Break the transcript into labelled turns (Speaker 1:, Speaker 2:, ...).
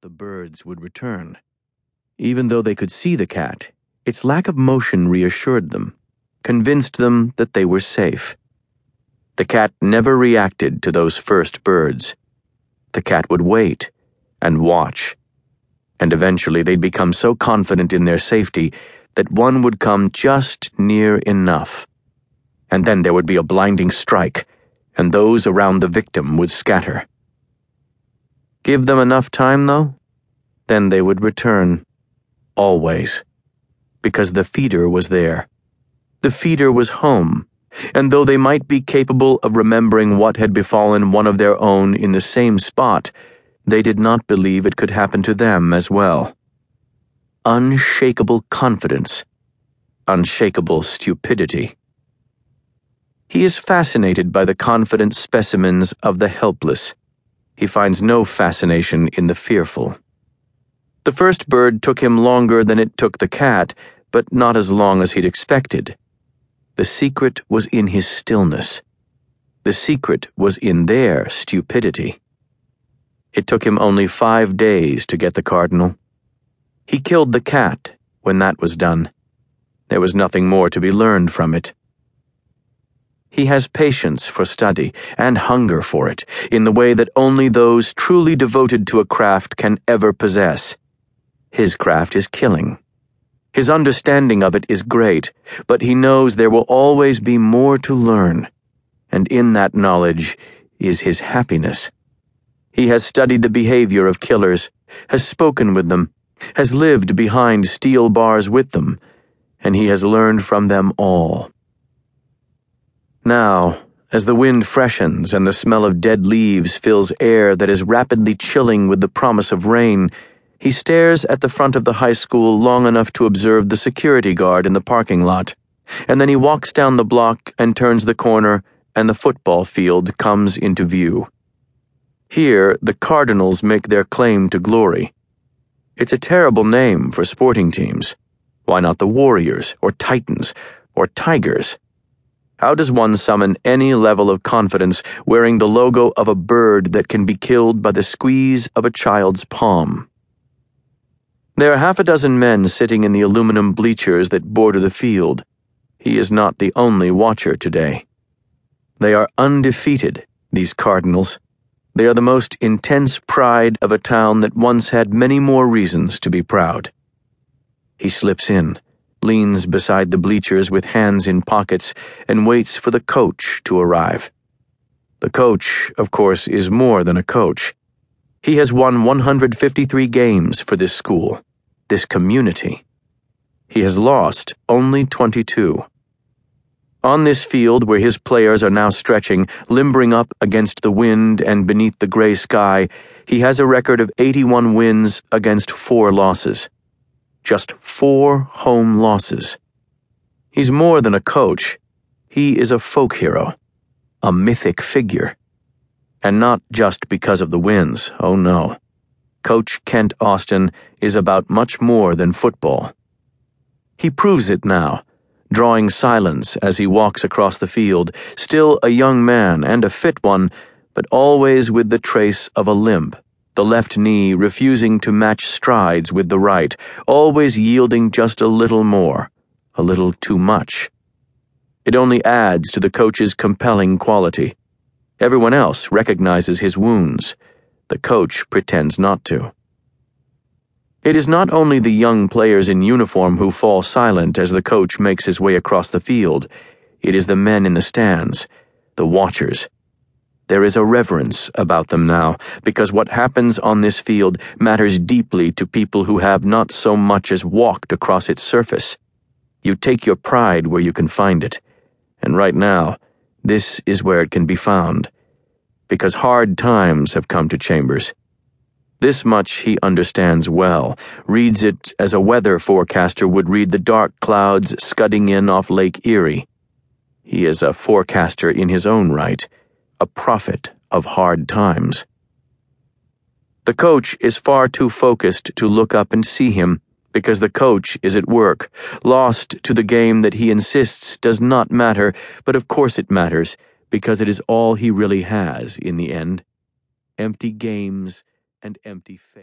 Speaker 1: the birds would return. Even though they could see the cat, its lack of motion reassured them, convinced them that they were safe. The cat never reacted to those first birds. The cat would wait and watch, and eventually they'd become so confident in their safety that one would come just near enough. And then there would be a blinding strike, and those around the victim would scatter. Give them enough time, though, then they would return. Always. Because the feeder was there. The feeder was home, and though they might be capable of remembering what had befallen one of their own in the same spot, they did not believe it could happen to them as well. Unshakable confidence. Unshakable stupidity. He is fascinated by the confident specimens of the helpless he finds no fascination in the fearful. The first bird took him longer than it took the cat, but not as long as he'd expected. The secret was in his stillness. The secret was in their stupidity. It took him only five days to get the cardinal. He killed the cat when that was done. There was nothing more to be learned from it. He has patience for study and hunger for it in the way that only those truly devoted to a craft can ever possess. His craft is killing. His understanding of it is great, but he knows there will always be more to learn, and in that knowledge is his happiness. He has studied the behavior of killers, has spoken with them, has lived behind steel bars with them, and he has learned from them all. Now, as the wind freshens and the smell of dead leaves fills air that is rapidly chilling with the promise of rain, he stares at the front of the high school long enough to observe the security guard in the parking lot, and then he walks down the block and turns the corner, and the football field comes into view. Here, the Cardinals make their claim to glory. It's a terrible name for sporting teams. Why not the Warriors, or Titans, or Tigers? How does one summon any level of confidence wearing the logo of a bird that can be killed by the squeeze of a child's palm? There are half a dozen men sitting in the aluminum bleachers that border the field. He is not the only watcher today. They are undefeated, these Cardinals. They are the most intense pride of a town that once had many more reasons to be proud. He slips in leans beside the bleachers with hands in pockets, and waits for the coach to arrive. The coach, of course, is more than a coach. He has won 153 games for this school, this community. He has lost only 22. On this field where his players are now stretching, limbering up against the wind and beneath the gray sky, he has a record of 81 wins against four losses just four home losses. He's more than a coach, he is a folk hero, a mythic figure. And not just because of the wins, oh no. Coach Kent Austin is about much more than football. He proves it now, drawing silence as he walks across the field, still a young man and a fit one, but always with the trace of a limp the left knee refusing to match strides with the right, always yielding just a little more, a little too much. It only adds to the coach's compelling quality. Everyone else recognizes his wounds. The coach pretends not to. It is not only the young players in uniform who fall silent as the coach makes his way across the field, it is the men in the stands, the watchers there is a reverence about them now, because what happens on this field matters deeply to people who have not so much as walked across its surface. You take your pride where you can find it, and right now, this is where it can be found. Because hard times have come to Chambers. This much he understands well, reads it as a weather forecaster would read the dark clouds scudding in off Lake Erie. He is a forecaster in his own right a prophet of hard times. The coach is far too focused to look up and see him because the coach is at work, lost to the game that he insists does not matter, but of course it matters because it is all he really has in the end empty games and empty faith.